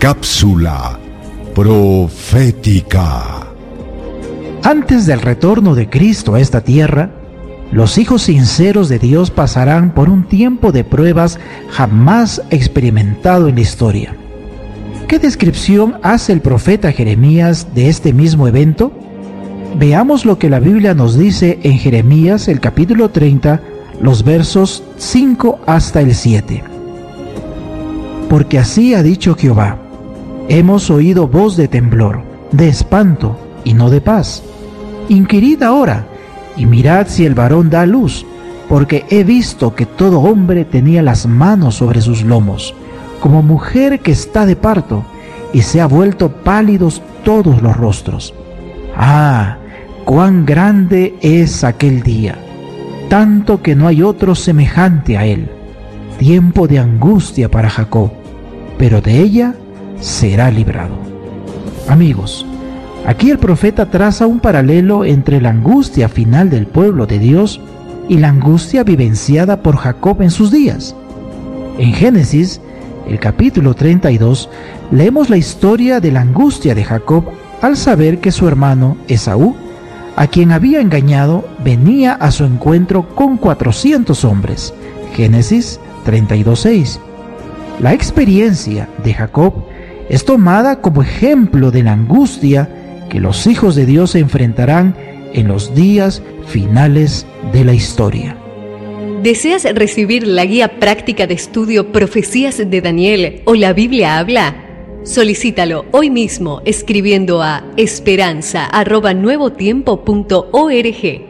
Cápsula profética. Antes del retorno de Cristo a esta tierra, los hijos sinceros de Dios pasarán por un tiempo de pruebas jamás experimentado en la historia. ¿Qué descripción hace el profeta Jeremías de este mismo evento? Veamos lo que la Biblia nos dice en Jeremías el capítulo 30, los versos 5 hasta el 7. Porque así ha dicho Jehová, hemos oído voz de temblor, de espanto y no de paz. Inquirid ahora y mirad si el varón da luz, porque he visto que todo hombre tenía las manos sobre sus lomos, como mujer que está de parto, y se ha vuelto pálidos todos los rostros. Ah, cuán grande es aquel día, tanto que no hay otro semejante a él. Tiempo de angustia para Jacob, pero de ella será librado. Amigos, aquí el profeta traza un paralelo entre la angustia final del pueblo de Dios y la angustia vivenciada por Jacob en sus días. En Génesis, el capítulo 32, leemos la historia de la angustia de Jacob al saber que su hermano Esaú, a quien había engañado, venía a su encuentro con 400 hombres. Génesis 32.6. La experiencia de Jacob es tomada como ejemplo de la angustia que los hijos de Dios enfrentarán en los días finales de la historia. ¿Deseas recibir la guía práctica de estudio Profecías de Daniel o la Biblia habla? Solicítalo hoy mismo escribiendo a esperanza.nuevotiempo.org